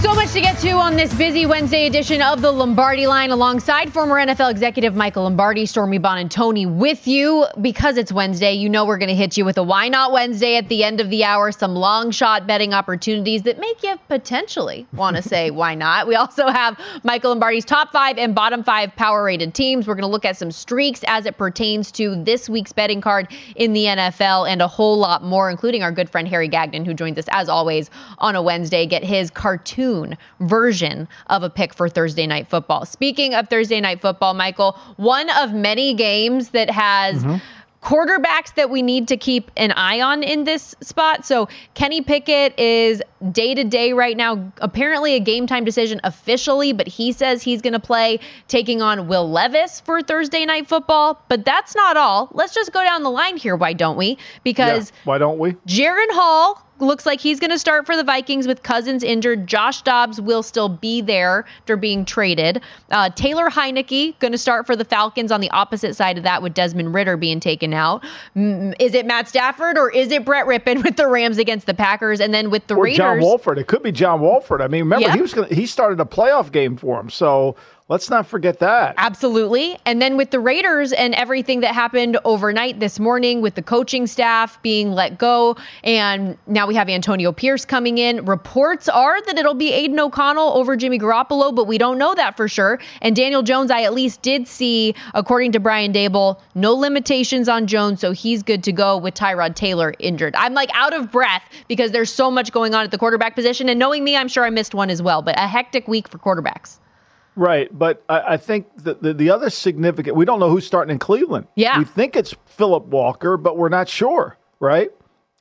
So much to get to on this busy Wednesday edition of the Lombardi line alongside former NFL executive Michael Lombardi, Stormy Buonantony with you because it's Wednesday. You know we're going to hit you with a why not Wednesday at the end of the hour, some long shot betting opportunities that make you potentially want to say why not. We also have Michael Lombardi's top 5 and bottom 5 power rated teams. We're going to look at some streaks as it pertains to this week's betting card in the NFL and a whole lot more including our good friend Harry Gagnon who joins us as always on a Wednesday get his cartoon version of a pick for Thursday night football. Speaking of Thursday night football, Michael, one of many games that has mm-hmm. quarterbacks that we need to keep an eye on in this spot. So Kenny Pickett is day to day right now, apparently a game time decision officially, but he says he's going to play taking on Will Levis for Thursday night football. But that's not all. Let's just go down the line here. Why don't we? Because yeah, why don't we? Jaren Hall looks like he's going to start for the Vikings with Cousins injured. Josh Dobbs will still be there after being traded. Uh, Taylor Heinicke going to start for the Falcons on the opposite side of that with Desmond Ridder being taken out. is it Matt Stafford or is it Brett Rypien with the Rams against the Packers? And then with the or Raiders. John Wolford. It could be John Wolford. I mean, remember, yep. he was gonna, he started a playoff game for him. So Let's not forget that. Absolutely. And then with the Raiders and everything that happened overnight this morning with the coaching staff being let go, and now we have Antonio Pierce coming in. Reports are that it'll be Aidan O'Connell over Jimmy Garoppolo, but we don't know that for sure. And Daniel Jones, I at least did see, according to Brian Daboll, no limitations on Jones, so he's good to go with Tyrod Taylor injured. I'm like out of breath because there's so much going on at the quarterback position. And knowing me, I'm sure I missed one as well, but a hectic week for quarterbacks. Right, but I, I think the, the, the other significant we don't know who's starting in Cleveland. Yeah, we think it's Philip Walker, but we're not sure. Right?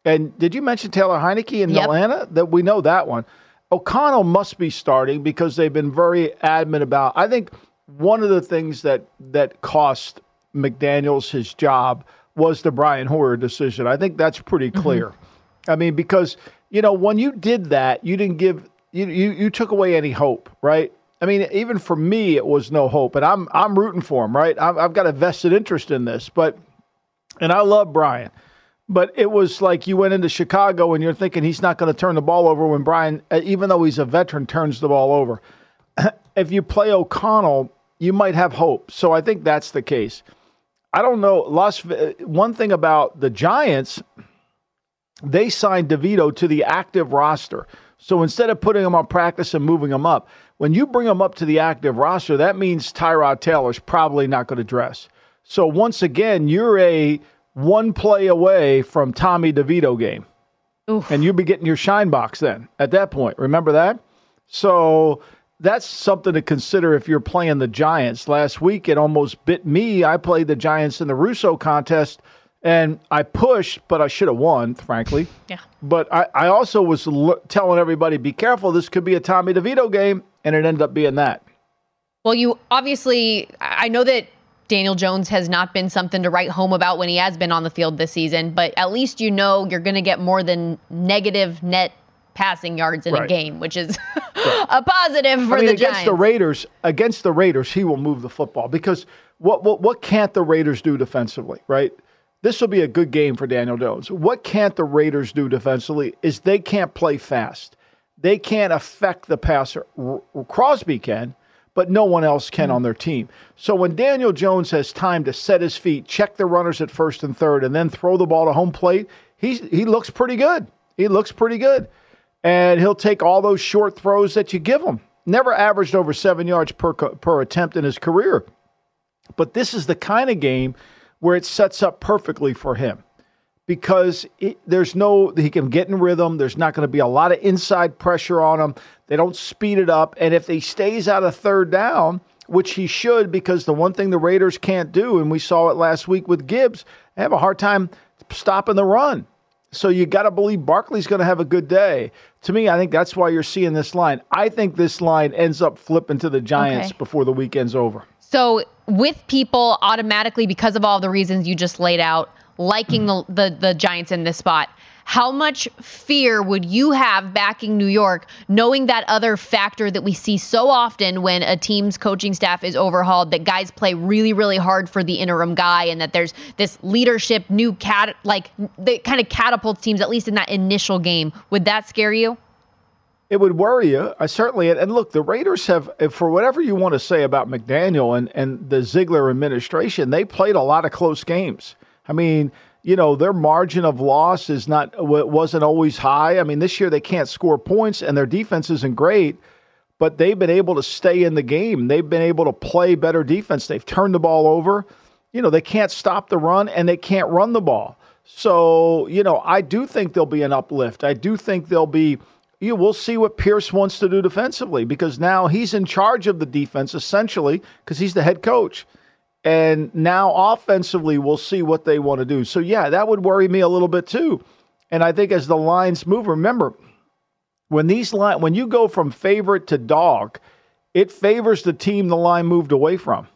And did you mention Taylor Heinicke in yep. Atlanta? That we know that one. O'Connell must be starting because they've been very adamant about. I think one of the things that that cost McDaniels his job was the Brian Hoyer decision. I think that's pretty mm-hmm. clear. Mm-hmm. I mean, because you know when you did that, you didn't give you, you you took away any hope, right? I mean, even for me, it was no hope, and I'm I'm rooting for him, right? I've, I've got a vested interest in this, but and I love Brian, but it was like you went into Chicago and you're thinking he's not going to turn the ball over when Brian, uh, even though he's a veteran, turns the ball over. if you play O'Connell, you might have hope. So I think that's the case. I don't know. Las one thing about the Giants, they signed DeVito to the active roster. So instead of putting him on practice and moving him up, when you bring him up to the active roster, that means Tyrod Taylor's probably not going to dress. So once again, you're a one play away from Tommy DeVito game. Oof. And you'll be getting your shine box then at that point. Remember that? So that's something to consider if you're playing the Giants. Last week, it almost bit me. I played the Giants in the Russo contest, And I pushed, but I should have won, frankly. Yeah. But I, I also was l- telling everybody, be careful. This could be a Tommy DeVito game. And it ended up being that. Well, you obviously, I know that Daniel Jones has not been something to write home about when he has been on the field this season, but at least you know you're going to get more than negative net passing yards in Right. a game, which is a positive for I mean, the against Giants. the Raiders, against the Raiders, he will move the football because what what what can't the Raiders do defensively, right? This will be a good game for Daniel Jones. What can't the Raiders do defensively is they can't play fast. They can't affect the passer. R- Crosby can, but no one else can hmm. on their team. So when Daniel Jones has time to set his feet, check the runners at first and third, and then throw the ball to home plate, he's he looks pretty good. He looks pretty good and he'll take all those short throws that you give him. Never averaged over seven yards per per attempt in his career, but this is the kind of game where it sets up perfectly for him because it, there's no he can get in rhythm. There's not going to be a lot of inside pressure on him. They don't speed it up, and if he stays out of third down, which he should, because the one thing the Raiders can't do, and we saw it last week with Gibbs, they have a hard time stopping the run. So you got to believe Barkley's going to have a good day. To me, I think that's why you're seeing this line. I think this line ends up flipping to the Giants Okay. before the weekend's over. So, with people automatically, because of all the reasons you just laid out, liking the, the, the Giants in this spot, how much fear would you have backing New York, knowing that other factor that we see so often when a team's coaching staff is overhauled, that guys play really, really hard for the interim guy, and that there's this leadership, new cat, like that kind of catapults teams, at least in that initial game? Would that scare you? It would worry you. I certainly and look, the Raiders have for whatever you want to say about McDaniel and and the Ziegler administration, they played a lot of close games. I mean, you know, their margin of loss is not wasn't always high. I mean, this year they can't score points and their defense isn't great, but they've been able to stay in the game. They've been able to play better defense. They've turned the ball over. You know, they can't stop the run and they can't run the ball. So, you know, I do think there'll be an uplift. I do think there'll be you know, we'll see what Pierce wants to do defensively because now he's in charge of the defense essentially because he's the head coach. And now offensively, we'll see what they want to do. So, yeah, that would worry me a little bit too. And I think as the lines move, remember, when these line when you go from favorite to dog, it favors the team the line moved away from.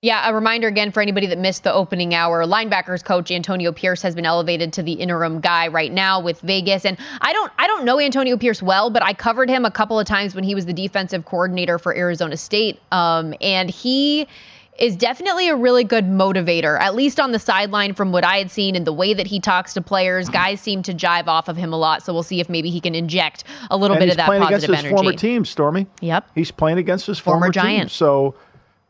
Yeah, a reminder again for anybody that missed the opening hour. Linebackers coach Antonio Pierce has been elevated to the interim guy right now with Vegas. And I don't I don't know Antonio Pierce well, but I covered him a couple of times when he was the defensive coordinator for Arizona State. Um, and he is definitely a really good motivator, at least on the sideline from what I had seen and the way that he talks to players. Guys seem to jive off of him a lot. So we'll see if maybe he can inject a little and bit of that playing against his energy. former team, Stormy. Yep. He's playing against his Former former, team. Giant. So,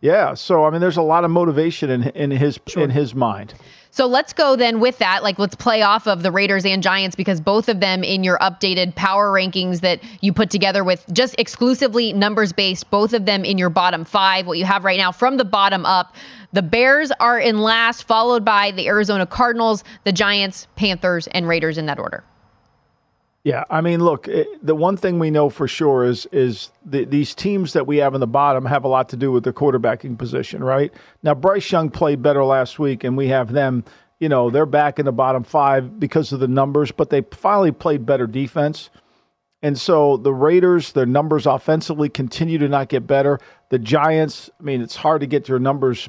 yeah. So I mean, there's a lot of motivation in in his in his mind. So let's go then with that. Like, let's play off of the Raiders and Giants because both of them in your updated power rankings that you put together with just exclusively numbers based, both of them in your bottom five. What you have right now from the bottom up, the Bears are in last, followed by the Arizona Cardinals, the Giants, Panthers, and Raiders in that order. Yeah, I mean, look, it, the one thing we know for sure is is the, these teams that we have in the bottom have a lot to do with the quarterbacking position, right? Now, Bryce Young played better last week, and we have them. You know, they're back in the bottom five because of the numbers, but they finally played better defense. And so the Raiders, their numbers offensively continue to not get better. The Giants, I mean, it's hard to get your numbers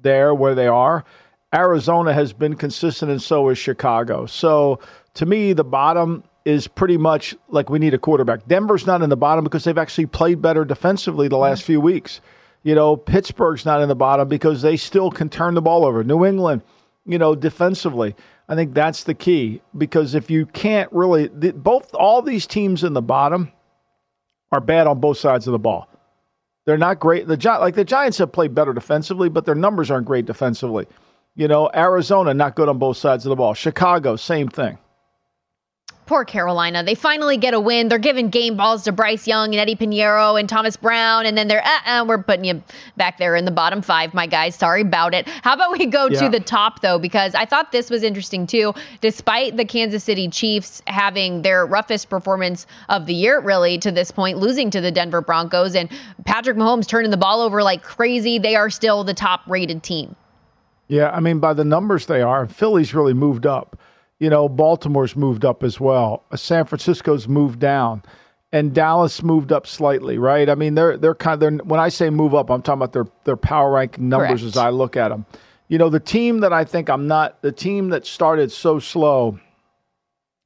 there where they are. Arizona has been consistent, and so is Chicago. So to me, the bottom is pretty much like we need a quarterback. Denver's not in the bottom because they've actually played better defensively the last few weeks. You know, Pittsburgh's not in the bottom because they still can turn the ball over. New England, you know, defensively. I think that's the key because if you can't really, both all these teams in the bottom are bad on both sides of the ball. They're not great. The like the Giants have played better defensively, but their numbers aren't great defensively. You know, Arizona not good on both sides of the ball. Chicago, same thing. Poor Carolina. They finally get a win. They're giving game balls to Bryce Young and Eddy Piñeiro and Thomas Brown, and then they're, uh, uh, we're putting you back there in the bottom five, my guys. Sorry about it. How about we go Yeah. to the top, though, because I thought this was interesting, too. Despite the Kansas City Chiefs having their roughest performance of the year, really, to this point, losing to the Denver Broncos, and Patrick Mahomes turning the ball over like crazy, they are still the top rated team. Yeah, I mean, by the numbers they are, Philly's really moved up. You know, Baltimore's moved up as well. San Francisco's moved down, and Dallas moved up slightly, right? I mean, they're they're kind of they're, when I say move up, I'm talking about their their power ranking numbers Correct. as I look at them. You know, the team that I think I'm not the team that started so slow,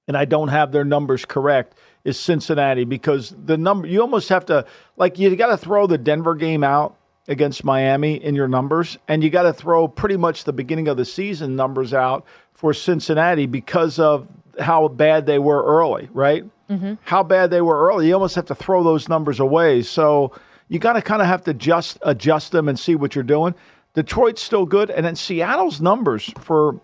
and I don't have their numbers correct is Cincinnati because the number you almost have to like you got to throw the Denver game out against Miami in your numbers, and you got to throw pretty much the beginning of the season numbers out for Cincinnati because of how bad they were early, right? Mm-hmm. How bad they were early. You almost have to throw those numbers away. So you got to kind of have to just adjust them and see what you're doing. Detroit's still good, and then Seattle's numbers for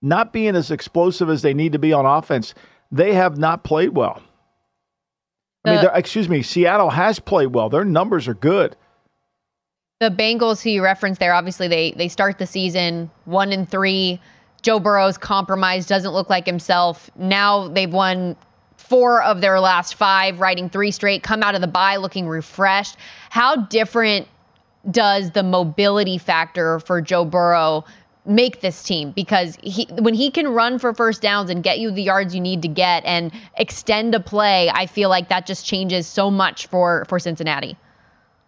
not being as explosive as they need to be on offense, they have not played well. I mean, excuse me, Seattle has played well. Their numbers are good. The Bengals, who you referenced there, obviously they they start the season one and three. Joe Burrow's compromised, doesn't look like himself. Now they've won four of their last five, riding three straight, come out of the bye looking refreshed. How different does the mobility factor for Joe Burrow make this team? Because he, when he can run for first downs and get you the yards you need to get and extend a play, I feel like that just changes so much for, for Cincinnati.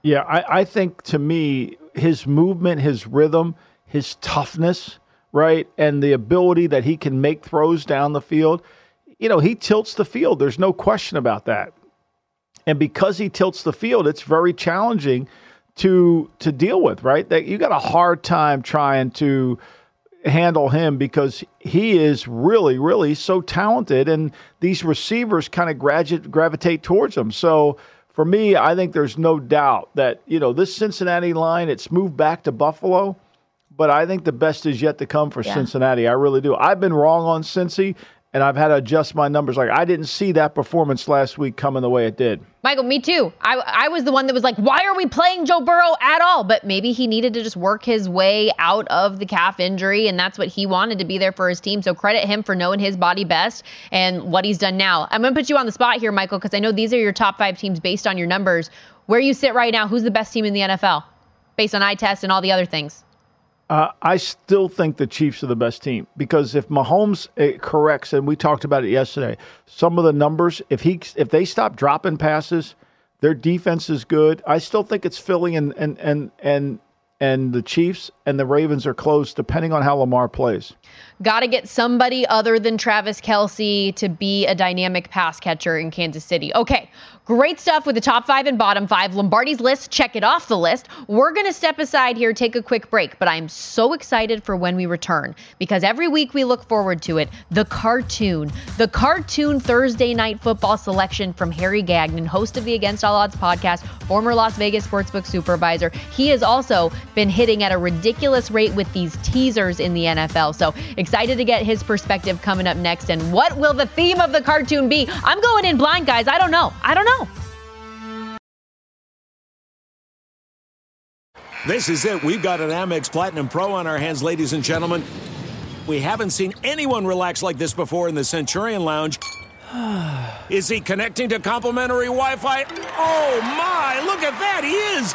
Yeah, I, I think to me, his movement, his rhythm, his toughness, right? And the ability that he can make throws down the field. You know, he tilts the field. There's no question about that. And because he tilts the field, it's very challenging to to deal with, right? That you got a hard time trying to handle him because he is really, really so talented, and these receivers kind of gravitate towards him. So for me, I think there's no doubt that you know this Cincinnati line. It's moved back to Buffalo but I think the best is yet to come for yeah. Cincinnati. I really do. I've been wrong on Cincy, and I've had to adjust my numbers. Like I didn't see that performance last week coming the way it did. Michael, me too. I, I was the one that was like, why are we playing Joe Burrow at all? But maybe he needed to just work his way out of the calf injury, and that's what he wanted to be there for his team. So credit him for knowing his body best and what he's done now. I'm going to put you on the spot here, Michael, because I know these are your top five teams based on your numbers. Where you sit right now, who's the best team in the NFL based on eye test and all the other things? Uh, I still think the Chiefs are the best team because if Mahomes uh, corrects, and we talked about it yesterday, some of the numbers, if he if they stop dropping passes, their defense is good. I still think it's Philly and and and and and the Chiefs and the Ravens are close, depending on how Lamar plays. Got to get somebody other than Travis Kelce to be a dynamic pass catcher in Kansas City. Okay, great stuff with the top five and bottom five. Lombardi's list, check it off the list. We're going to step aside here, take a quick break, but I'm so excited for when we return because every week we look forward to it. The cartoon, the cartoon Thursday night football selection from Harry Gagnon, host of the Against All Odds podcast, former Las Vegas sportsbook supervisor. He has also been hitting at a ridiculous rate with these teasers in the NFL. So excited to get his perspective coming up next. And what will the theme of the cartoon be? I'm going in blind, guys. I don't know. I don't know. This is it. We've got an Amex Platinum Pro on our hands, ladies and gentlemen. We haven't seen anyone relax like this before in the Centurion Lounge. Is he connecting to complimentary Wi Fi? Oh my, look at that! He is!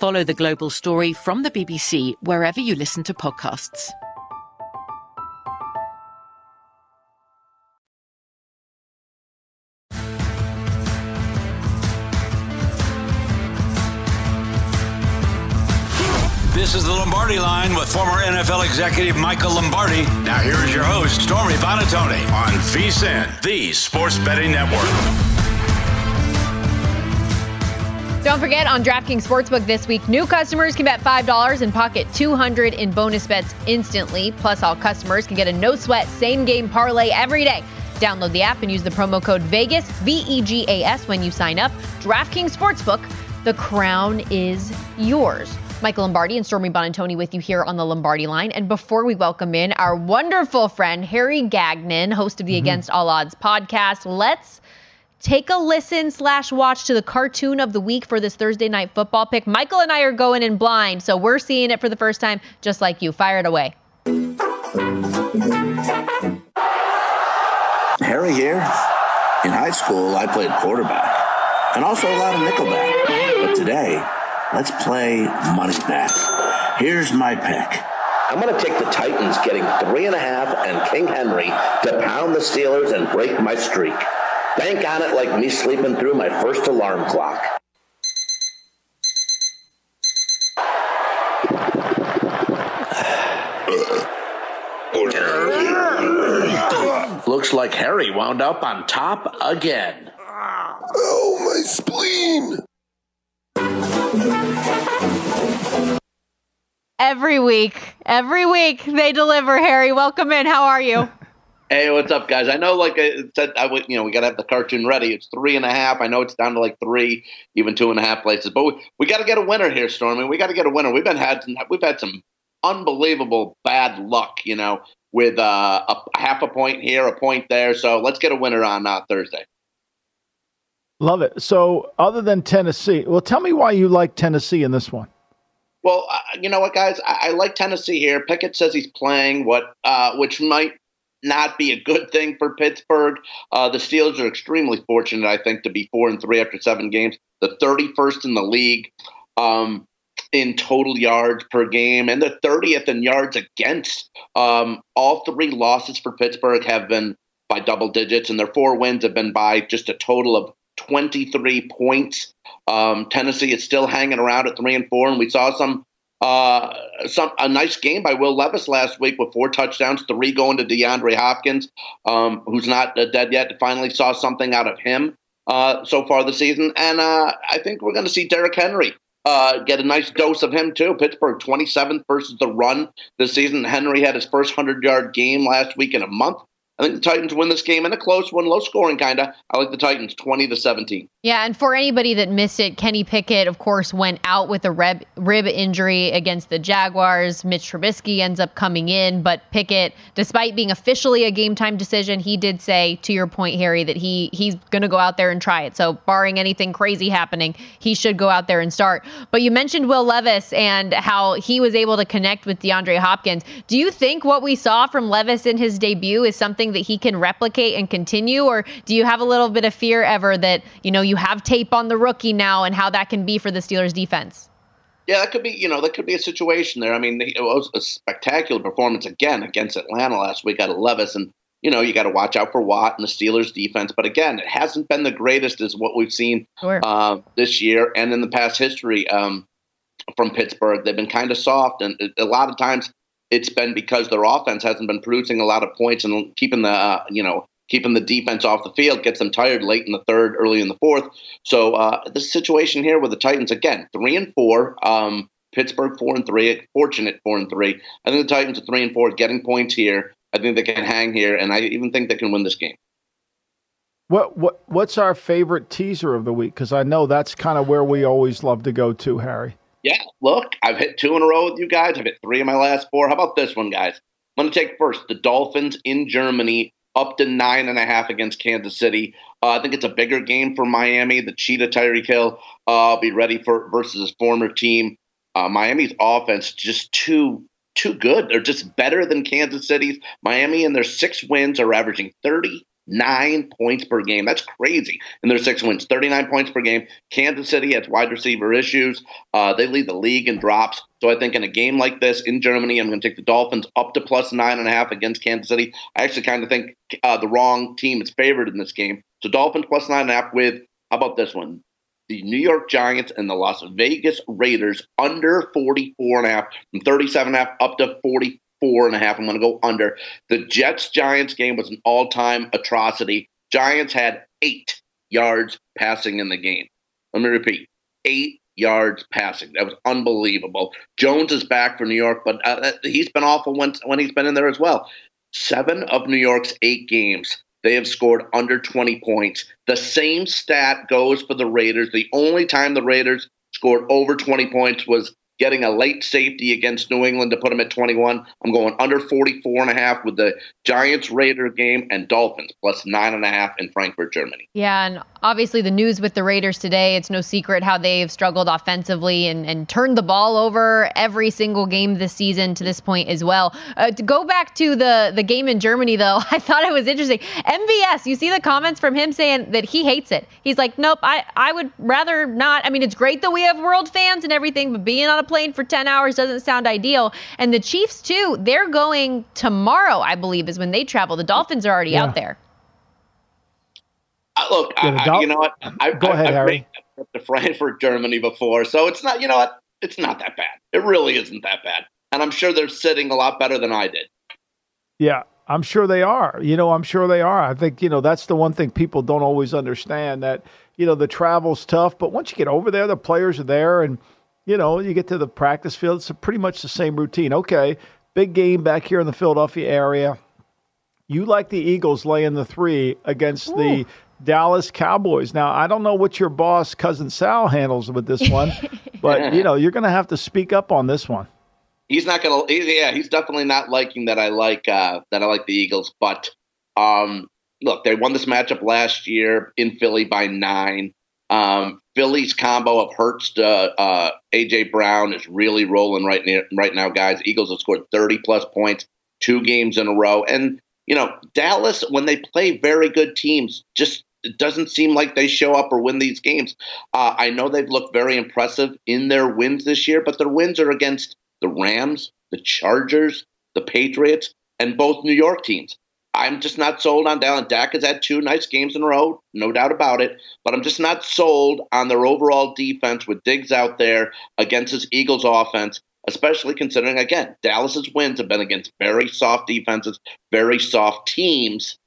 Follow the global story from the BBC wherever you listen to podcasts. This is the Lombardi line with former NFL executive Michael Lombardi. Now, here is your host, Stormy Buonantony, on VSIN, the Sports Betting Network. Don't forget on DraftKings Sportsbook this week, new customers can bet $5 and pocket 200 in bonus bets instantly. Plus, all customers can get a no sweat same game parlay every day. Download the app and use the promo code VEGAS, V E G A S, when you sign up. DraftKings Sportsbook, the crown is yours. Michael Lombardi and Stormy Buonantony with you here on the Lombardi line. And before we welcome in our wonderful friend, Harry Gagnon, host of the mm-hmm. Against All Odds podcast, let's take a listen slash watch to the cartoon of the week for this Thursday night football pick. Michael and I are going in blind, so we're seeing it for the first time, just like you. Fire it away. Harry here. In high school, I played quarterback and also a lot of nickelback. But today, let's play money back. Here's my pick. I'm going to take the Titans getting three and a half and King Henry to pound the Steelers and break my streak. Bank on it like me sleeping through my first alarm clock. Looks like Harry wound up on top again. Oh, my spleen! Every week, every week they deliver. Harry, welcome in. How are you? Hey, what's up, guys? I know, like I said, I would, you know, we got to have the cartoon ready. It's three and a half. I know it's down to like three, even two and a half places, but we, we got to get a winner here, Stormy. We got to get a winner. We've been had some, we've had some unbelievable bad luck, you know, with uh, a, half a point here, a point there. So let's get a winner on uh, Thursday. Love it. So, other than Tennessee, well, tell me why you like Tennessee in this one. Well, uh, you know what, guys, I, I, like Tennessee here. Pickett says he's playing what, uh, which might not be a good thing for Pittsburgh. Uh, the Steelers are extremely fortunate, I think, to be four and three after seven games, the 31st in the league um, in total yards per game, and the 30th in yards against. Um, all three losses for Pittsburgh have been by double digits, and their four wins have been by just a total of 23 points. Um, Tennessee is still hanging around at three and four, and we saw some uh, some a nice game by Will Levis last week with four touchdowns, three going to DeAndre Hopkins, um, who's not uh, dead yet. Finally saw something out of him uh, so far this season, and uh, I think we're going to see Derrick Henry uh, get a nice dose of him too. Pittsburgh 27th versus the run this season. Henry had his first 100 yard game last week in a month. I think the Titans win this game in a close one, low scoring kind of. I like the Titans 20 to 17. Yeah, and for anybody that missed it, Kenny Pickett, of course, went out with a rib, rib injury against the Jaguars. Mitch Trubisky ends up coming in, but Pickett, despite being officially a game time decision, he did say, to your point, Harry, that he he's going to go out there and try it. So, barring anything crazy happening, he should go out there and start. But you mentioned Will Levis and how he was able to connect with DeAndre Hopkins. Do you think what we saw from Levis in his debut is something something that he can replicate and continue? Or do you have a little bit of fear ever that, you know, you have tape on the rookie now and how that can be for the Steelers defense? Yeah, that could be, you know, that could be a situation there. I mean, it was a spectacular performance again against Atlanta last week of Levis. And, you know, you got to watch out for Watt and the Steelers defense. But again, it hasn't been the greatest as what we've seen sure. uh, this year and in the past history um, from Pittsburgh. They've been kind of soft. And a lot of times it's been because their offense hasn't been producing a lot of points and keeping the uh, you know keeping the defense off the field gets them tired late in the third, early in the fourth. So uh, this situation here with the Titans again, three and four. Um, Pittsburgh four and three, fortunate four and three. I think the Titans are three and four, getting points here. I think they can hang here, and I even think they can win this game. What what what's our favorite teaser of the week? Because I know that's kind of where we always love to go to, Harry. Yeah, look, I've hit two in a row with you guys. I've hit three of my last four. How about this one, guys? I'm going to take first the Dolphins in Germany up to nine and a half against Kansas City. Uh, I think it's a bigger game for Miami. The Cheetah Tyreek Hill uh, be ready for versus his former team. Uh, Miami's offense just too too good. They're just better than Kansas City's. Miami and their six wins are averaging 30 nine points per game. That's crazy. And their six wins, 39 points per game. Kansas City has wide receiver issues. Uh, they lead the league in drops. So I think in a game like this in Germany, I'm going to take the Dolphins up to plus nine and a half against Kansas City. I actually kind of think uh, the wrong team is favored in this game. So Dolphins plus nine and a half with, how about this one? the New York Giants and the Las Vegas Raiders under 44 and a half, from 37 and a half up to 44 and a half. I'm going to go under. The Jets Giants game was an all time atrocity. Giants had eight yards passing in the game. Let me repeat eight yards passing. That was unbelievable. Jones is back for New York, but uh, he's been awful when, when he's been in there as well. Seven of New York's eight games, they have scored under 20 points. The same stat goes for the Raiders. The only time the Raiders scored over 20 points was getting a late safety against New England to put them at 21. I'm going under 44 and a half with the Giants Raider game and Dolphins plus nine and a half in Frankfurt, Germany. Yeah, and obviously the news with the Raiders today, it's no secret how they've struggled offensively and, and turned the ball over every single game this season to this point as well. Uh, to go back to the, the game in Germany, though, I thought it was interesting. MVS, you see the comments from him saying that he hates it. He's like, nope, I, I would rather not. I mean, it's great that we have world fans and everything, but being on a plane for 10 hours doesn't sound ideal. And the Chiefs, too, they're going tomorrow, I believe, is when they travel. The Dolphins are already yeah. out there. Uh, look, I, you know what? I, Go I, ahead, I've Harry. To Frankfurt, Germany before, so it's not. You know what? It's not that bad. It really isn't that bad, and I'm sure they're sitting a lot better than I did. Yeah, I'm sure they are. You know, I'm sure they are. I think you know that's the one thing people don't always understand that you know the travel's tough, but once you get over there, the players are there, and you know, you get to the practice field, it's pretty much the same routine. Okay, big game back here in the Philadelphia area. You like the Eagles laying the three against Ooh. the Dallas Cowboys. Now, I don't know what your boss, cousin Sal, handles with this one, but you know, you're going to have to speak up on this one. He's not going to. Yeah, he's definitely not liking that. I like uh, that. I like the Eagles, but um, look, they won this matchup last year in Philly by nine. Um, Philly's combo of Hurts to uh, AJ Brown is really rolling right near, right now, guys. Eagles have scored 30 plus points two games in a row, and you know Dallas when they play very good teams just it doesn't seem like they show up or win these games. Uh, I know they've looked very impressive in their wins this year, but their wins are against the Rams, the Chargers, the Patriots, and both New York teams. I'm just not sold on Dallas. Dak has had two nice games in a row, no doubt about it. But I'm just not sold on their overall defense with Diggs out there against this Eagles offense, especially considering, again, Dallas's wins have been against very soft defenses, very soft teams.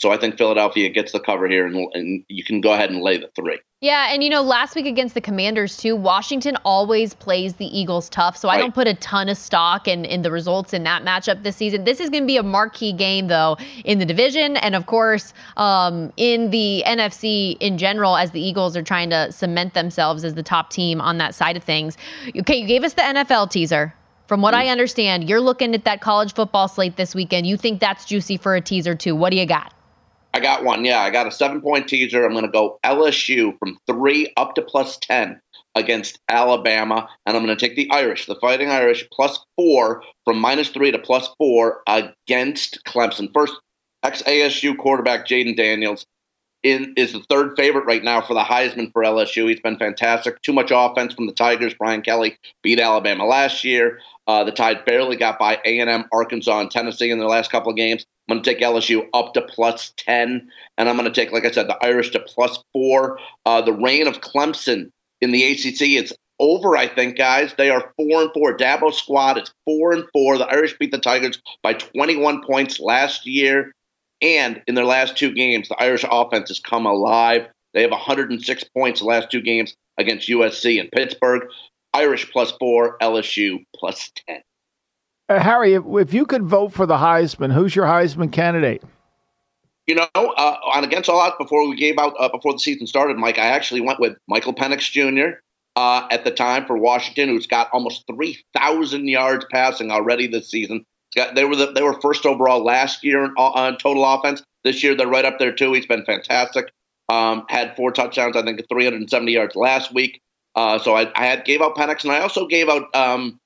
So I think Philadelphia gets the cover here, and, and you can go ahead and lay the three. Yeah, and you know, last week against the Commanders too, Washington always plays the Eagles tough. So right. I don't put a ton of stock in, in the results in that matchup this season. This is going to be a marquee game though in the division, and of course um, in the NFC in general, as the Eagles are trying to cement themselves as the top team on that side of things. Okay, you gave us the NFL teaser. From what mm. I understand, you're looking at that college football slate this weekend. You think that's juicy for a teaser too? What do you got? I got one. Yeah, I got a seven point teaser. I'm going to go LSU from three up to plus 10 against Alabama. And I'm going to take the Irish, the Fighting Irish, plus four from minus three to plus four against Clemson. First, ex ASU quarterback Jayden Daniels in, is the third favorite right now for the Heisman for LSU. He's been fantastic. Too much offense from the Tigers. Brian Kelly beat Alabama last year. Uh, the Tide barely got by A&M, Arkansas, and Tennessee in their last couple of games. I'm going to take LSU up to plus 10, and I'm going to take, like I said, the Irish to plus four. Uh, the reign of Clemson in the ACC is over, I think, guys. They are four and four. Dabo squad is four and four. The Irish beat the Tigers by 21 points last year. And in their last two games, the Irish offense has come alive. They have 106 points the last two games against USC and Pittsburgh. Irish plus four, LSU plus 10. Uh, Harry, if, if, you could vote for the Heisman, who's your Heisman candidate? You know, uh, on Against All Odds, before we gave out, uh, before the season started, Mike, I actually went with Michael Penix Jr. Uh, at the time for Washington, who's got almost 3,000 yards passing already this season. Got, they were the, they were first overall last year on, on total offense. This year they're right up there too. He's been fantastic. Um, had four touchdowns, I think 370 yards last week. Uh, so I, I, had gave out Penix, and I also gave out um,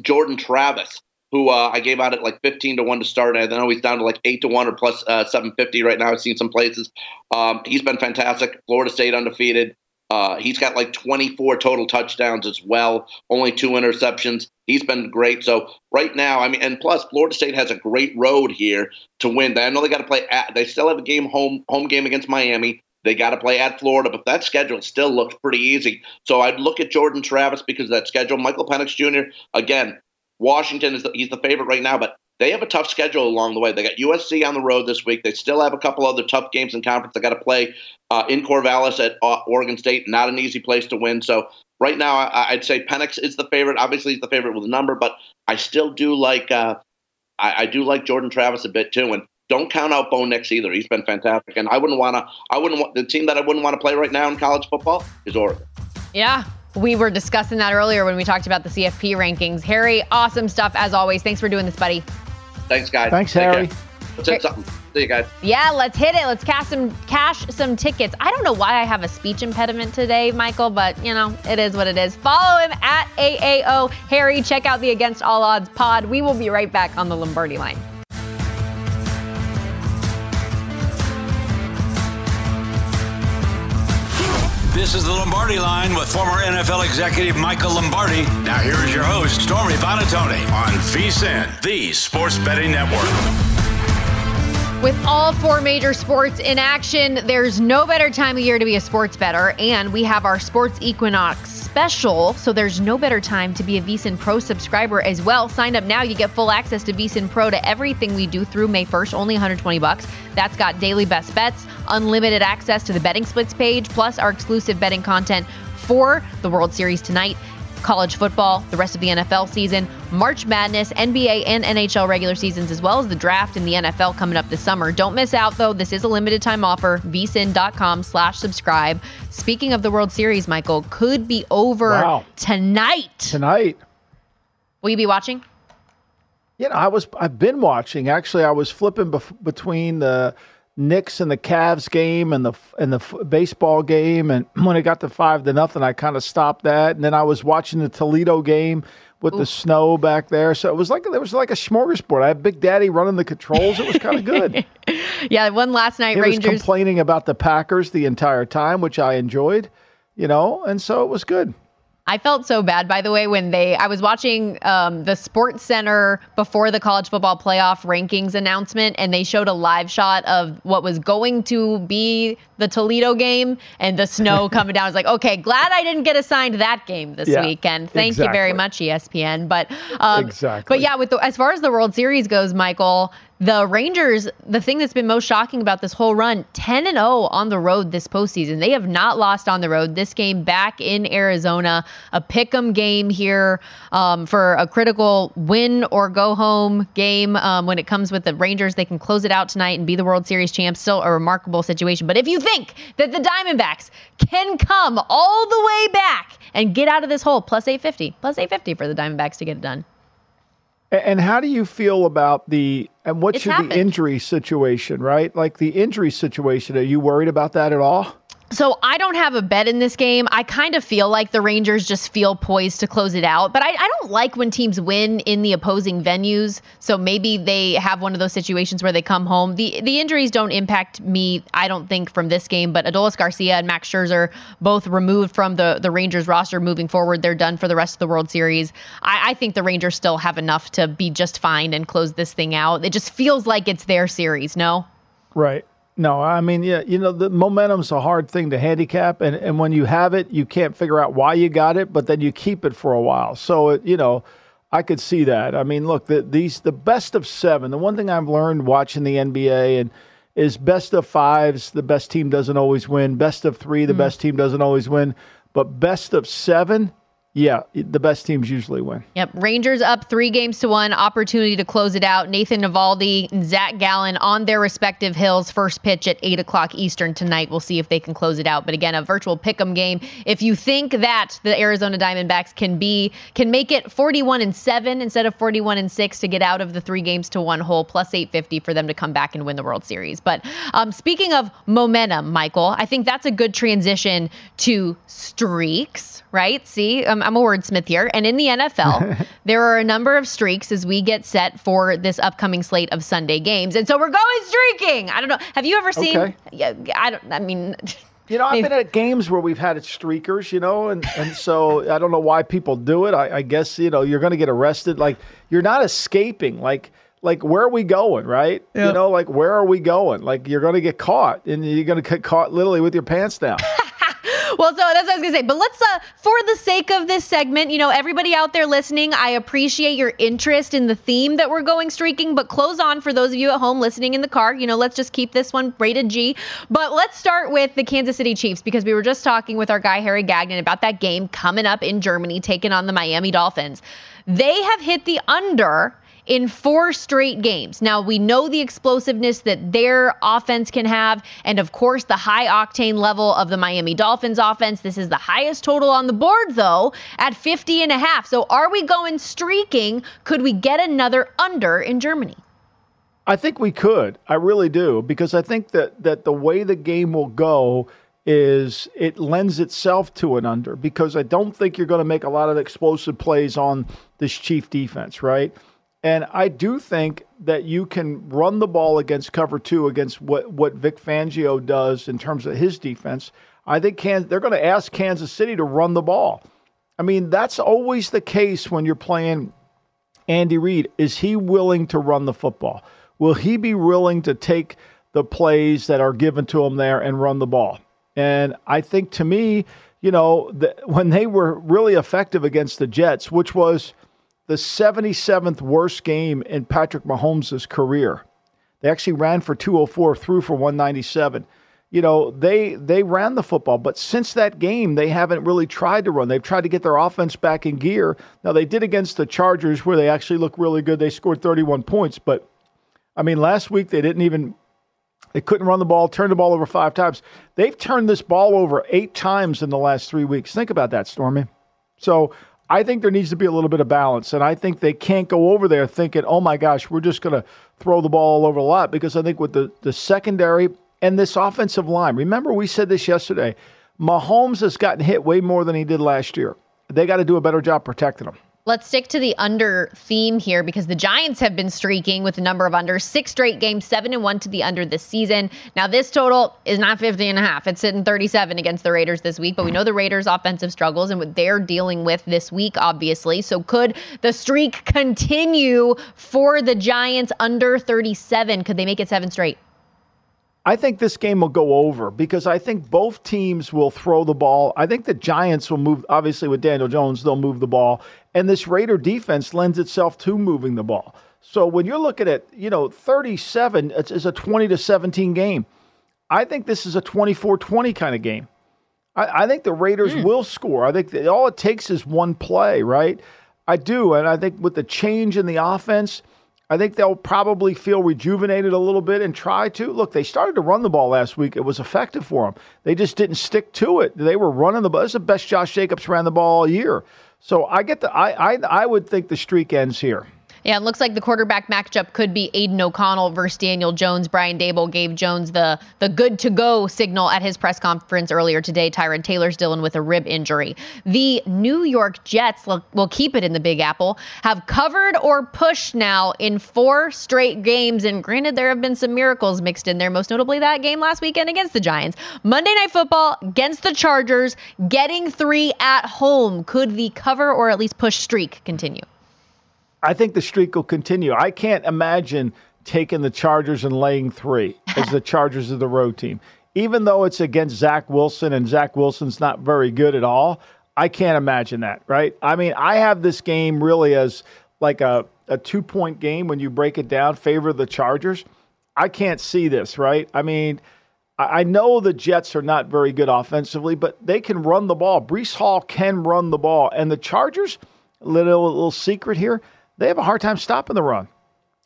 Jordan Travis, who uh, I gave out at like 15 to one to start. And I know he's down to like eight to one or plus, uh, 750 right now. I've seen some places. Um, he's been fantastic. Florida State undefeated. Uh, he's got like 24 total touchdowns as well, only two interceptions. He's been great. So right now, I mean, and plus Florida State has a great road here to win. I know they got to play. At, they still have a game home home game against Miami. They got to play at Florida, but that schedule still looks pretty easy. So I'd look at Jordan Travis because that schedule. Michael Penix Jr. again, Washington is the, he's the favorite right now, but they have a tough schedule along the way. They got USC on the road this week. They still have a couple other tough games in conference. They got to play uh, in Corvallis at uh, Oregon State. Not an easy place to win. So right now, I, would say Penix is the favorite. Obviously, he's the favorite with a number, but I still do like uh, I, I, do like Jordan Travis a bit too. And don't count out Bo Nix either. He's been fantastic. And I wouldn't want to. I wouldn't want the team that I wouldn't want to play right now in college football is Oregon. Yeah, we were discussing that earlier when we talked about the CFP rankings. Harry, awesome stuff as always. Thanks for doing this, buddy. Thanks, guys. Thanks, Harry. Let's hit something. See you guys. Yeah, let's hit it. Let's cash some cash some tickets. I don't know why I have a speech impediment today, Michael, but you know, it is what it is. Follow him at AAO Harry. Check out the Against All Odds pod. We will be right back on the Lombardi line. This is the Lombardi line with former NFL executive Michael Lombardi. Now, here is your host, Stormy Buonantony, on VSIN, the Sports Betting Network. With all four major sports in action, there's no better time of year to be a sports better. And we have our Sports Equinox special, so there's no better time to be a VSIN Pro subscriber as well. Sign up now. You get full access to VSIN Pro to everything we do through May 1st, only 120 bucks. That's got daily best bets, unlimited access to the betting splits page, plus our exclusive betting content for the World Series tonight college football, the rest of the NFL season, March Madness, NBA and NHL regular seasons, as well as the draft in the NFL coming up this summer. Don't miss out, though. This is a limited time offer. vsin.com slash subscribe. Speaking of the World Series, Michael, could be over wow. tonight. Tonight. Will you be watching? Yeah, I was. I've been watching. Actually, I was flipping bef- between the Knicks and the Cavs game and the and the f- baseball game, and when it got to five to nothing, I kind of stopped that. And then I was watching the Toledo game with Ooh. the snow back there, so it was like there was like a smorgasbord. I had Big Daddy running the controls. It was kind of good. yeah, one last night. He Rangers was complaining about the Packers the entire time, which I enjoyed. You know, and so it was good. I felt so bad, by the way, when they, I was watching um, the Sports Center before the college football playoff rankings announcement, and they showed a live shot of what was going to be the Toledo game and the snow coming down. I was like, okay, glad I didn't get assigned that game this yeah, weekend. Thank exactly. you very much, ESPN. But, um, exactly. but yeah, with the, as far as the World Series goes, Michael, the Rangers, the thing that's been most shocking about this whole run, 10 and 0 on the road this postseason. They have not lost on the road. This game back in Arizona, a pick 'em game here um, for a critical win or go home game. Um, when it comes with the Rangers, they can close it out tonight and be the World Series champs. Still a remarkable situation. But if you think that the Diamondbacks can come all the way back and get out of this hole, plus 850, plus 850 for the Diamondbacks to get it done. And how do you feel about the and what's your, the injury situation, right? Like the injury situation, are you worried about that at all? So I don't have a bet in this game. I kind of feel like the Rangers just feel poised to close it out. But I, I, don't like when teams win in the opposing venues. So maybe they have one of those situations where they come home. The the injuries don't impact me, I don't think, from this game. But Adolis Garcia and Max Scherzer both removed from the, the Rangers roster moving forward. They're done for the rest of the World Series. I, I think the Rangers still have enough to be just fine and close this thing out. It just feels like it's their series, no? Right. No, I mean, yeah, you know, the momentum's a hard thing to handicap, and, and when you have it, you can't figure out why you got it, but then you keep it for a while. So, it, you know, I could see that. I mean, look, the, these the best of seven. The one thing I've learned watching the NBA and is best of fives. The best team doesn't always win. Best of three, the mm. best team doesn't always win. But best of seven yeah, the best teams usually win. Yep. Rangers up three games to one. Opportunity to close it out. Nathan Eovaldi and Zach Gallen on their respective hills. First pitch at 8 o'clock Eastern tonight. We'll see if they can close it out. But again, a virtual pick 'em game. If you think that the Arizona Diamondbacks can be can make it 41 and 7 instead of 41 and 6 to get out of the three games to one hole, plus 850 for them to come back and win the World Series. But um, speaking of momentum, Michael, I think that's a good transition to streaks, right? See, um, I'm a wordsmith here. And in the NFL, there are a number of streaks as we get set for this upcoming slate of Sunday games. And so we're going streaking. I don't know. Have you ever seen? Okay. Yeah, I don't. I mean. You know, I've been at games where we've had streakers, you know, and, and so I don't know why people do it. I, I guess, you know, you're going to get arrested. Like, you're not escaping. Like, like where are we going, right? Yep. You know, like where are we going? Like you're going to get caught, and you're going to get caught literally with your pants down. Well, so that's what I was gonna say. But let's, uh, for the sake of this segment, you know, everybody out there listening, I appreciate your interest in the theme that we're going streaking. But close on for those of you at home listening in the car. You know, let's just keep this one rated G. But let's start with the Kansas City Chiefs because we were just talking with our guy Harry Gagnon about that game coming up in Germany, taking on the Miami Dolphins. They have hit the under in four straight games. Now, we know the explosiveness that their offense can have, and of course, the high octane level of the Miami Dolphins offense. This is the highest total on the board, though, at 50 and a half. So, are we going streaking? Could we get another under in Germany? I think we could. I really do because I think that that the way the game will go is it lends itself to an under because I don't think you're going to make a lot of explosive plays on this Chief defense, right? And I do think that you can run the ball against cover two against what, what Vic Fangio does in terms of his defense. I think they're going to ask Kansas City to run the ball. I mean, that's always the case when you're playing Andy Reid. Is he willing to run the football? Will he be willing to take the plays that are given to him there and run the ball? And I think to me, you know, the, when they were really effective against the Jets, which was – the 77th worst game in Patrick Mahomes' career. They actually ran for 204, threw for 197. You know, they they ran the football, but since that game, they haven't really tried to run. They've tried to get their offense back in gear. Now they did against the Chargers, where they actually look really good. They scored 31 points, but I mean, last week they didn't even they couldn't run the ball, turned the ball over five times. They've turned this ball over eight times in the last three weeks. Think about that, Stormy. So I think there needs to be a little bit of balance, and I think they can't go over there thinking, "Oh my gosh, we're just going to throw the ball all over a lot." Because I think with the the secondary and this offensive line, remember we said this yesterday, Mahomes has gotten hit way more than he did last year. They got to do a better job protecting him. Let's stick to the under theme here because the Giants have been streaking with a number of unders, six straight games, seven and one to the under this season. Now, this total is not 50 and a half. It's sitting 37 against the Raiders this week, but we know the Raiders' offensive struggles and what they're dealing with this week, obviously. So, could the streak continue for the Giants under 37? Could they make it seven straight? I think this game will go over because I think both teams will throw the ball. I think the Giants will move, obviously, with Daniel Jones, they'll move the ball. And this Raider defense lends itself to moving the ball. So when you're looking at, you know, 37, it's, it's a 20 to 17 game. I think this is a 24 20 kind of game. I, I think the Raiders mm. will score. I think that all it takes is one play, right? I do. And I think with the change in the offense, I think they'll probably feel rejuvenated a little bit and try to. Look, they started to run the ball last week. It was effective for them. They just didn't stick to it. They were running the ball. It's the best Josh Jacobs ran the ball all year. So I get the I I, I would think the streak ends here. Yeah, it looks like the quarterback matchup could be Aidan O'Connell versus Daniel Jones. Brian Daboll gave Jones the the good to go signal at his press conference earlier today. Tyrod Taylor's dealing with a rib injury. The New York Jets will keep it in the Big Apple. Have covered or pushed now in four straight games. And granted, there have been some miracles mixed in there, most notably that game last weekend against the Giants. Monday Night Football against the Chargers, getting three at home. Could the cover or at least push streak continue? I think the streak will continue. I can't imagine taking the Chargers and laying three as the Chargers are the road team. Even though it's against Zach Wilson and Zach Wilson's not very good at all, I can't imagine that, right? I mean, I have this game really as like a, a two point game when you break it down, favor the Chargers. I can't see this, right? I mean, I know the Jets are not very good offensively, but they can run the ball. Breece Hall can run the ball. And the Chargers, little little secret here, they have a hard time stopping the run.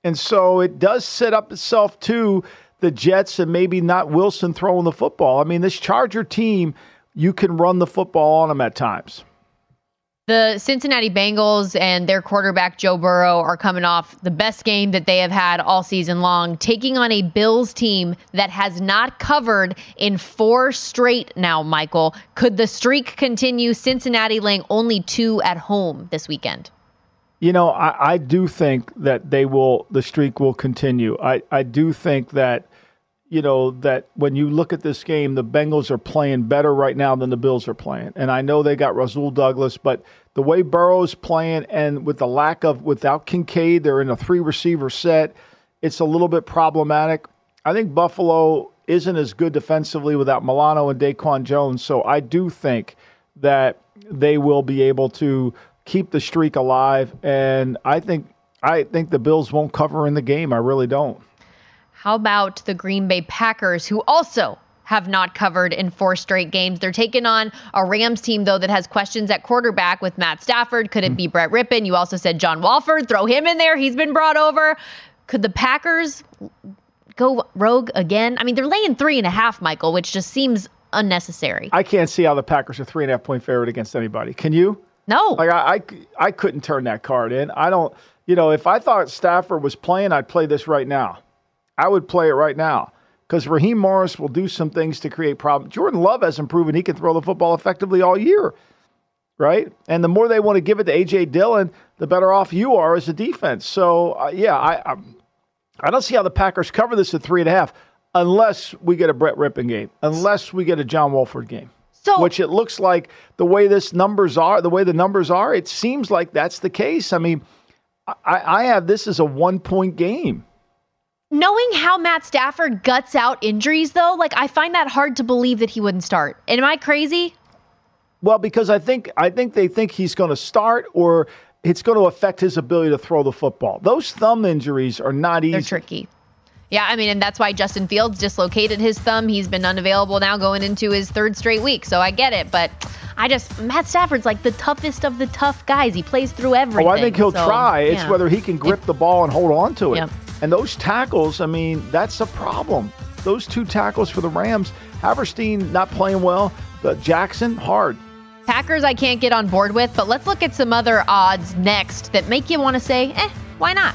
And so it does set up itself to the Jets and maybe not Wilson throwing the football. I mean, this Charger team, you can run the football on them at times. The Cincinnati Bengals and their quarterback Joe Burrow are coming off the best game that they have had all season long, taking on a Bills team that has not covered in four straight now, Michael. Could the streak continue? Cincinnati laying only two at home this weekend. You know, I, I do think that they will, the streak will continue. I, I do think that, you know, that when you look at this game, the Bengals are playing better right now than the Bills are playing. And I know they got Rasul Douglas, but the way Burrow's playing and with the lack of, without Kincaid, they're in a three receiver set, it's a little bit problematic. I think Buffalo isn't as good defensively without Milano and Daquan Jones. So I do think that they will be able to keep the streak alive. And I think I think the Bills won't cover in the game. I really don't. How about the Green Bay Packers, who also have not covered in four straight games. They're taking on a Rams team, though, that has questions at quarterback with Matt Stafford. Could it be hmm. Brett Rypien? You also said John Wolford. Throw him in there. He's been brought over. Could the Packers go rogue again? I mean, they're laying three and a half, Michael, which just seems unnecessary. I can't see how the Packers are three and a half point favorite against anybody. Can you? No. Like I, I, I couldn't turn that card in. I don't. You know, if I thought Stafford was playing, I'd play this right now. I would play it right now because Raheem Morris will do some things to create problems. Jordan Love hasn't proven he can throw the football effectively all year, right? And the more they want to give it to AJ Dillon, the better off you are as a defense. So uh, yeah, I, I I don't see how the Packers cover this at three and a half unless we get a Brett Rypien game, unless we get a John Wolford game. So, which it looks like the way this numbers are, the way the numbers are, it seems like that's the case. I mean, I, I have this as a one point game. Knowing how Matt Stafford guts out injuries, though, like I find that hard to believe that he wouldn't start. Am I crazy? Well, because I think I think they think he's going to start, or it's going to affect his ability to throw the football. Those thumb injuries are not easy. They're tricky. Yeah, I mean, and that's why Justin Fields dislocated his thumb. He's been unavailable now going into his third straight week. So I get it. But I just, Matt Stafford's like the toughest of the tough guys. He plays through everything. Oh, I think he'll so, try. Yeah. It's whether he can grip the ball and hold on to it. Yep. And those tackles, I mean, that's a problem. Those two tackles for the Rams, Havenstein not playing well, but Jackson, hard. Packers, I can't get on board with, but let's look at some other odds next that make you want to say, eh, why not?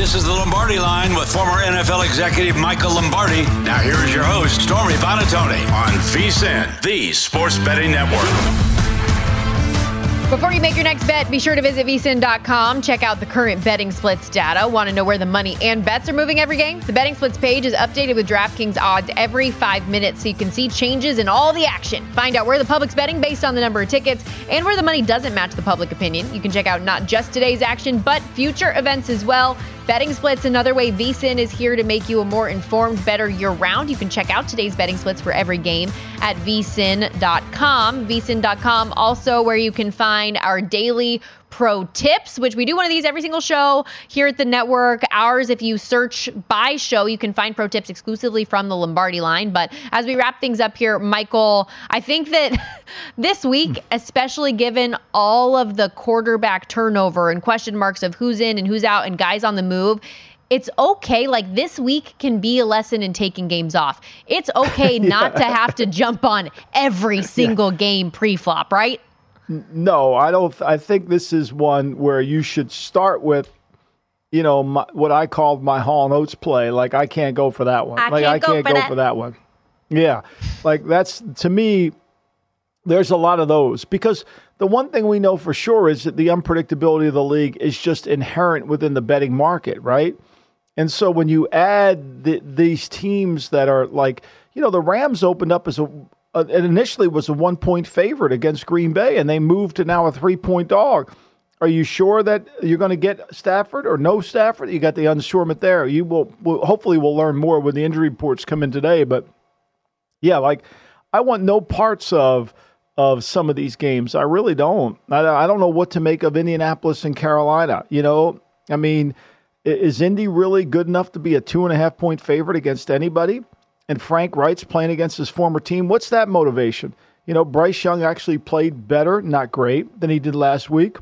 This is the Lombardi line with former NFL executive Michael Lombardi. Now, here is your host, Stormy Buonantony, on VSIN, the Sports Betting Network. Before you make your next bet, be sure to visit vsin.com. Check out the current betting splits data. Want to know where the money and bets are moving every game? The betting splits page is updated with DraftKings odds every five minutes so you can see changes in all the action. Find out where the public's betting based on the number of tickets and where the money doesn't match the public opinion. You can check out not just today's action, but future events as well. Betting splits, another way VSIN is here to make you a more informed, better year round. You can check out today's betting splits for every game at vsin.com. vsin.com also where you can find our daily pro tips, which we do one of these every single show here at the network. Ours, if you search by show, you can find pro tips exclusively from the Lombardi line. But as we wrap things up here, Michael, I think that this week, especially given all of the quarterback turnover and question marks of who's in and who's out and guys on the move, it's okay. Like this week can be a lesson in taking games off. It's okay yeah. not to have to jump on every single yeah. game pre-flop, right? No, I don't. I think this is one where you should start with, you know, my, what I called my Hall and Oates play. Like I can't go for that one. I like can't I can't go, for, that. for that one. Yeah, like that's to me. There's a lot of those because the one thing we know for sure is that the unpredictability of the league is just inherent within the betting market, right? And so when you add the, these teams that are like, you know, the Rams opened up as a, uh, it initially was a one point favorite against Green Bay, and they moved to now a three point dog. Are you sure that you're going to get Stafford or no Stafford? You got the unsurement there. You will, will hopefully we'll learn more when the injury reports come in today. But yeah, like I want no parts of of some of these games. I really don't. I, I don't know what to make of Indianapolis and Carolina. You know, I mean, is Indy really good enough to be a two and a half point favorite against anybody? And Frank Reich's playing against his former team. What's that motivation? You know, Bryce Young actually played better, not great, than he did last week.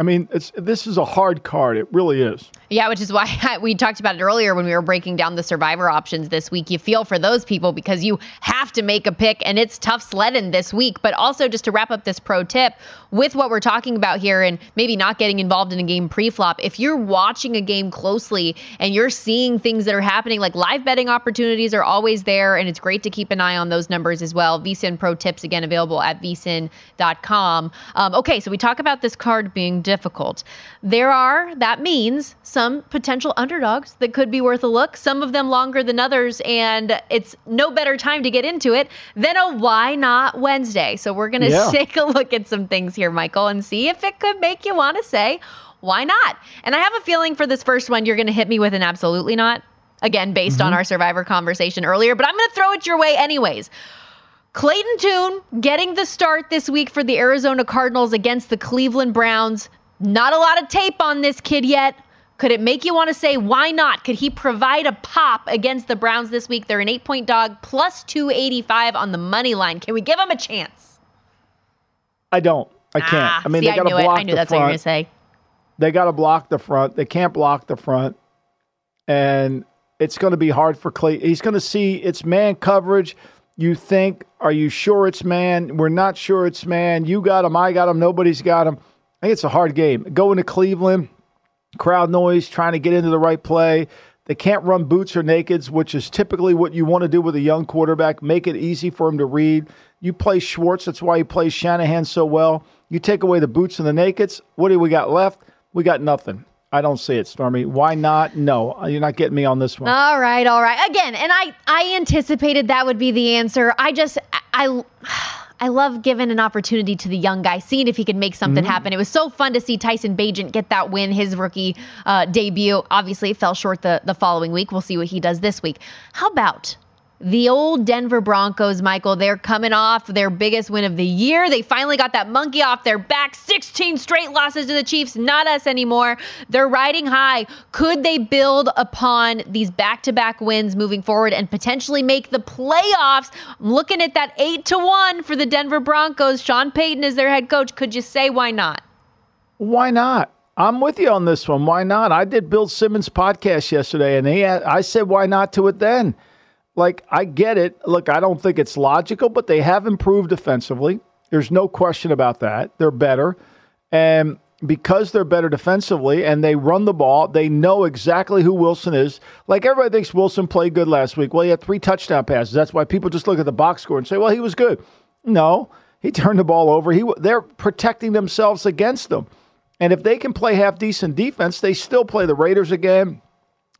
I mean, this is a hard card. It really is. Yeah, which is why we talked about it earlier when we were breaking down the survivor options this week. You feel for those people because you have to make a pick and it's tough sledding this week. But also, just to wrap up this pro tip with what we're talking about here and maybe not getting involved in a game pre flop, if you're watching a game closely and you're seeing things that are happening, like live betting opportunities are always there. And it's great to keep an eye on those numbers as well. VSIN pro tips, again, available at vsin.com. Um, okay, so we talk about this card being difficult. There are, that means, some potential underdogs that could be worth a look, some of them longer than others, and it's no better time to get into it than a Why Not Wednesday. So we're going to yeah. take a look at some things here, Michael, and see if it could make you want to say, why not? And I have a feeling for this first one, you're going to hit me with an absolutely not. Again, based mm-hmm. on our survivor conversation earlier, but I'm going to throw it your way anyways. Clayton Tune getting the start this week for the Arizona Cardinals against the Cleveland Browns. Not a lot of tape on this kid yet. Could it make you want to say, why not? Could he provide a pop against the Browns this week? They're an eight point dog, plus 285 on the money line. Can we give him a chance? I don't. I can't. Ah, I mean, see, they got to block I knew the that's front. what going to say. They got to block the front. They can't block the front. And it's going to be hard for Clay. He's going to see it's man coverage. You think, are you sure it's man? We're not sure it's man. You got him. I got him. Nobody's got him. I think it's a hard game. Going to Cleveland crowd noise, trying to get into the right play. They can't run boots or nakeds, which is typically what you want to do with a young quarterback. Make it easy for him to read. You play Schwartz, that's why he plays Shanahan so well. You take away the boots and the nakeds. What do we got left? We got nothing. I don't see it, Stormy. Why not? No, you're not getting me on this one. All right, all right. Again, and I I anticipated that would be the answer. I just I I love giving an opportunity to the young guy, seeing if he can make something mm-hmm. happen. It was so fun to see Tyson Bagent get that win, his rookie uh, debut. Obviously, it fell short the, the following week. We'll see what he does this week. How about the old Denver Broncos, Michael, they're coming off their biggest win of the year. They finally got that monkey off their back. 16 straight losses to the Chiefs, not us anymore. They're riding high. Could they build upon these back to back wins moving forward and potentially make the playoffs? I'm looking at that 8 to 1 for the Denver Broncos. Sean Payton is their head coach. Could you say why not? Why not? I'm with you on this one. Why not? I did Bill Simmons' podcast yesterday, and he I said, why not to it then? Like I get it. Look, I don't think it's logical, but they have improved defensively. There's no question about that. They're better. And because they're better defensively and they run the ball, they know exactly who Wilson is. Like everybody thinks Wilson played good last week. Well, he had three touchdown passes. That's why people just look at the box score and say, "Well, he was good." No, he turned the ball over. He they're protecting themselves against them. And if they can play half decent defense, they still play the Raiders again.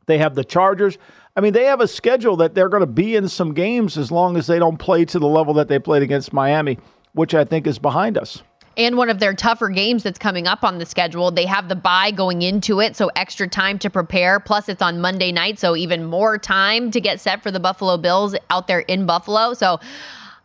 They have the Chargers. I mean, they have a schedule that they're going to be in some games as long as they don't play to the level that they played against Miami, which I think is behind us. And one of their tougher games that's coming up on the schedule. They have the bye going into it, so extra time to prepare. Plus, it's on Monday night, so even more time to get set for the Buffalo Bills out there in Buffalo. So,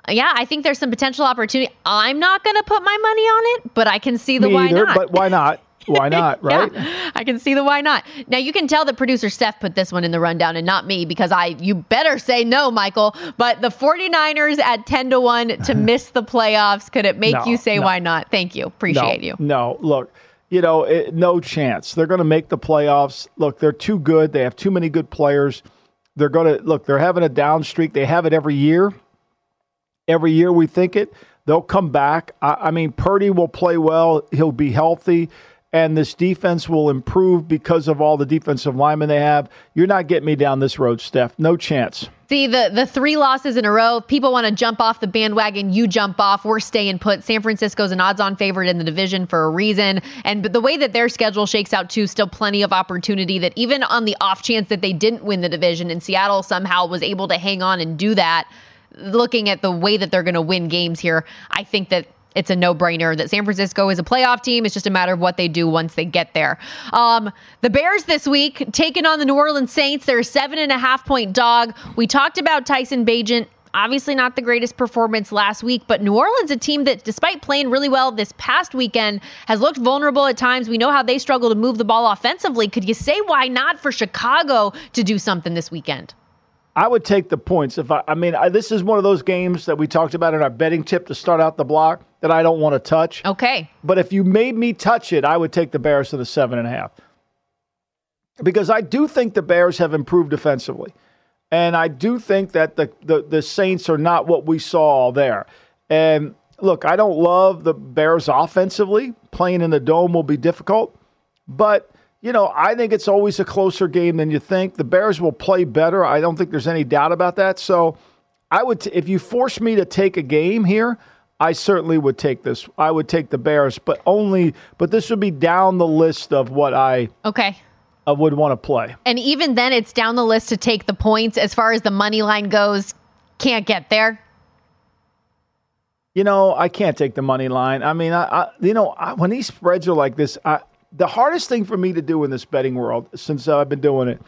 yeah, I think there's some potential opportunity. I'm not going to put my money on it, but I can see the Me why either, not. But why not? Why not, right? yeah, I can see the why not. Now you can tell that producer Steph put this one in the rundown and not me because I you better say no, Michael. But the 49ers at 10 to 1 to miss the playoffs, could it make no, you say no. why not? Thank you. Appreciate no, you. No, look, you know, it, no chance. They're going to make the playoffs. Look, they're too good. They have too many good players. They're going to look. They're having a down streak. They have it every year. Every year we think it. They'll come back. I, I mean, Purdy will play well. He'll be healthy and this defense will improve because of all the defensive linemen they have. You're not getting me down this road, Steph. No chance. See, the, the three losses in a row, people want to jump off the bandwagon. You jump off. We're staying put. San Francisco's an odds on favorite in the division for a reason. And but the way that their schedule shakes out, too, still plenty of opportunity that even on the off chance that they didn't win the division and Seattle somehow was able to hang on and do that, looking at the way that they're going to win games here, I think that it's a no brainer that San Francisco is a playoff team. It's just a matter of what they do once they get there. Um, the Bears this week taking on the New Orleans Saints. They're a seven and a half point dog. We talked about Tyson Bagent. Obviously, not the greatest performance last week, but New Orleans, a team that, despite playing really well this past weekend, has looked vulnerable at times. We know how they struggle to move the ball offensively. Could you say why not for Chicago to do something this weekend? I would take the points. If I, I mean, I, this is one of those games that we talked about in our betting tip to start out the block that I don't want to touch. Okay. But if you made me touch it, I would take the Bears to the seven and a half because I do think the Bears have improved defensively, and I do think that the the, the Saints are not what we saw there. And look, I don't love the Bears offensively. Playing in the dome will be difficult, but you know, I think it's always a closer game than you think. The Bears will play better. I don't think there's any doubt about that. So, I would, t- if you force me to take a game here, I certainly would take this. I would take the Bears, but only, but this would be down the list of what I okay I would want to play. And even then, it's down the list to take the points as far as the money line goes. Can't get there. You know, I can't take the money line. I mean, I, I you know, I, when these spreads are like this, I, the hardest thing for me to do in this betting world since I've been doing it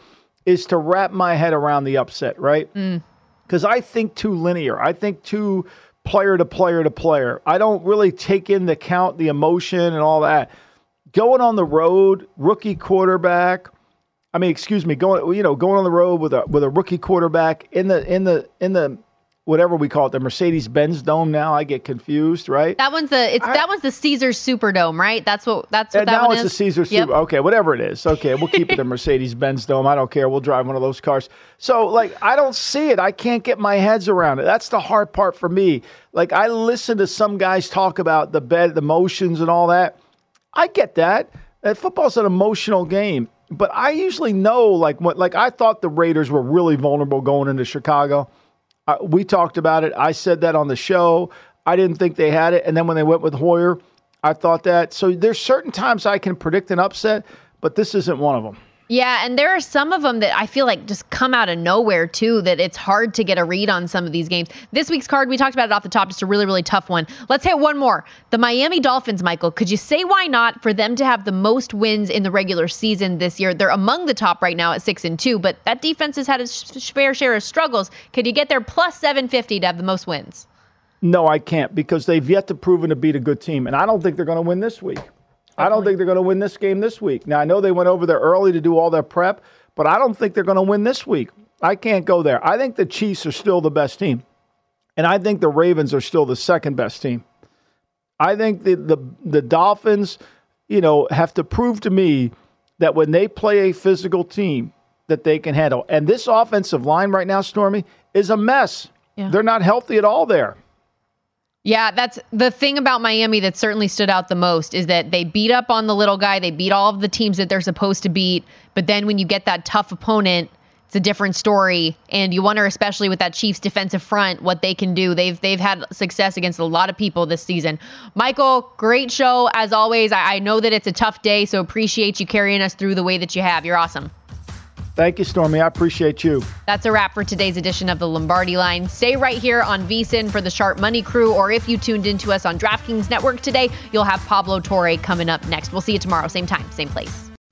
is to wrap my head around the upset, right? Because mm. I think too linear. I think too player to player to player. I don't really take into account the emotion and all that. Going on the road, rookie quarterback. I mean, excuse me, going you know going on the road with a with a rookie quarterback in the in the in the whatever we call it, the Mercedes Benz Dome. Now I get confused, right? That one's the it's I, that one's the Caesars Superdome, right? That's what that's what that now it's is. the Caesars yep. Super. Okay, whatever it is. Okay, we'll keep it the Mercedes Benz Dome. I don't care. We'll drive one of those cars. So like I don't see it. I can't get my heads around it. That's the hard part for me. Like I listen to some guys talk about the bed, the motions, and all that. I get that. And football's an emotional game. But I usually know, like, what, like I thought the Raiders were really vulnerable going into Chicago. Uh, we talked about it. I said that on the show. I didn't think they had it. And then when they went with Hoyer, I thought that. So there's certain times I can predict an upset, but this isn't one of them. Yeah, and there are some of them that I feel like just come out of nowhere too. That it's hard to get a read on some of these games. This week's card, we talked about it off the top, just a really, really tough one. Let's hit one more. The Miami Dolphins, Michael. Could you say why not for them to have the most wins in the regular season this year? They're among the top right now at six and two, but that defense has had a fair share of struggles. Could you get there plus seven fifty to have the most wins? No, I can't because they've yet to proven to beat a good team, and I don't think they're going to win this week. I don't think they're going to win this game this week. Now, I know they went over there early to do all their prep, but I don't think they're going to win this week. I can't go there. I think the Chiefs are still the best team, and I think the Ravens are still the second best team. I think the the, the Dolphins, you know, have to prove to me that when they play a physical team, that they can handle. And this offensive line right now, Stormy, is a mess. Yeah. They're not healthy at all there. Yeah, that's the thing about Miami that certainly stood out the most is that they beat up on the little guy. They beat all of the teams that they're supposed to beat. But then when you get that tough opponent, it's a different story. And you wonder, especially with that Chiefs defensive front, what they can do. They've they've had success against a lot of people this season. Michael, great show as always. I, I know that it's a tough day, so appreciate you carrying us through the way that you have. You're awesome. Thank you, Stormy. I appreciate you. That's a wrap for today's edition of the Lombardi line. Stay right here on VSIN for the Sharp Money Crew, or if you tuned into us on DraftKings Network today, you'll have Pablo Torre coming up next. We'll see you tomorrow, same time, same place.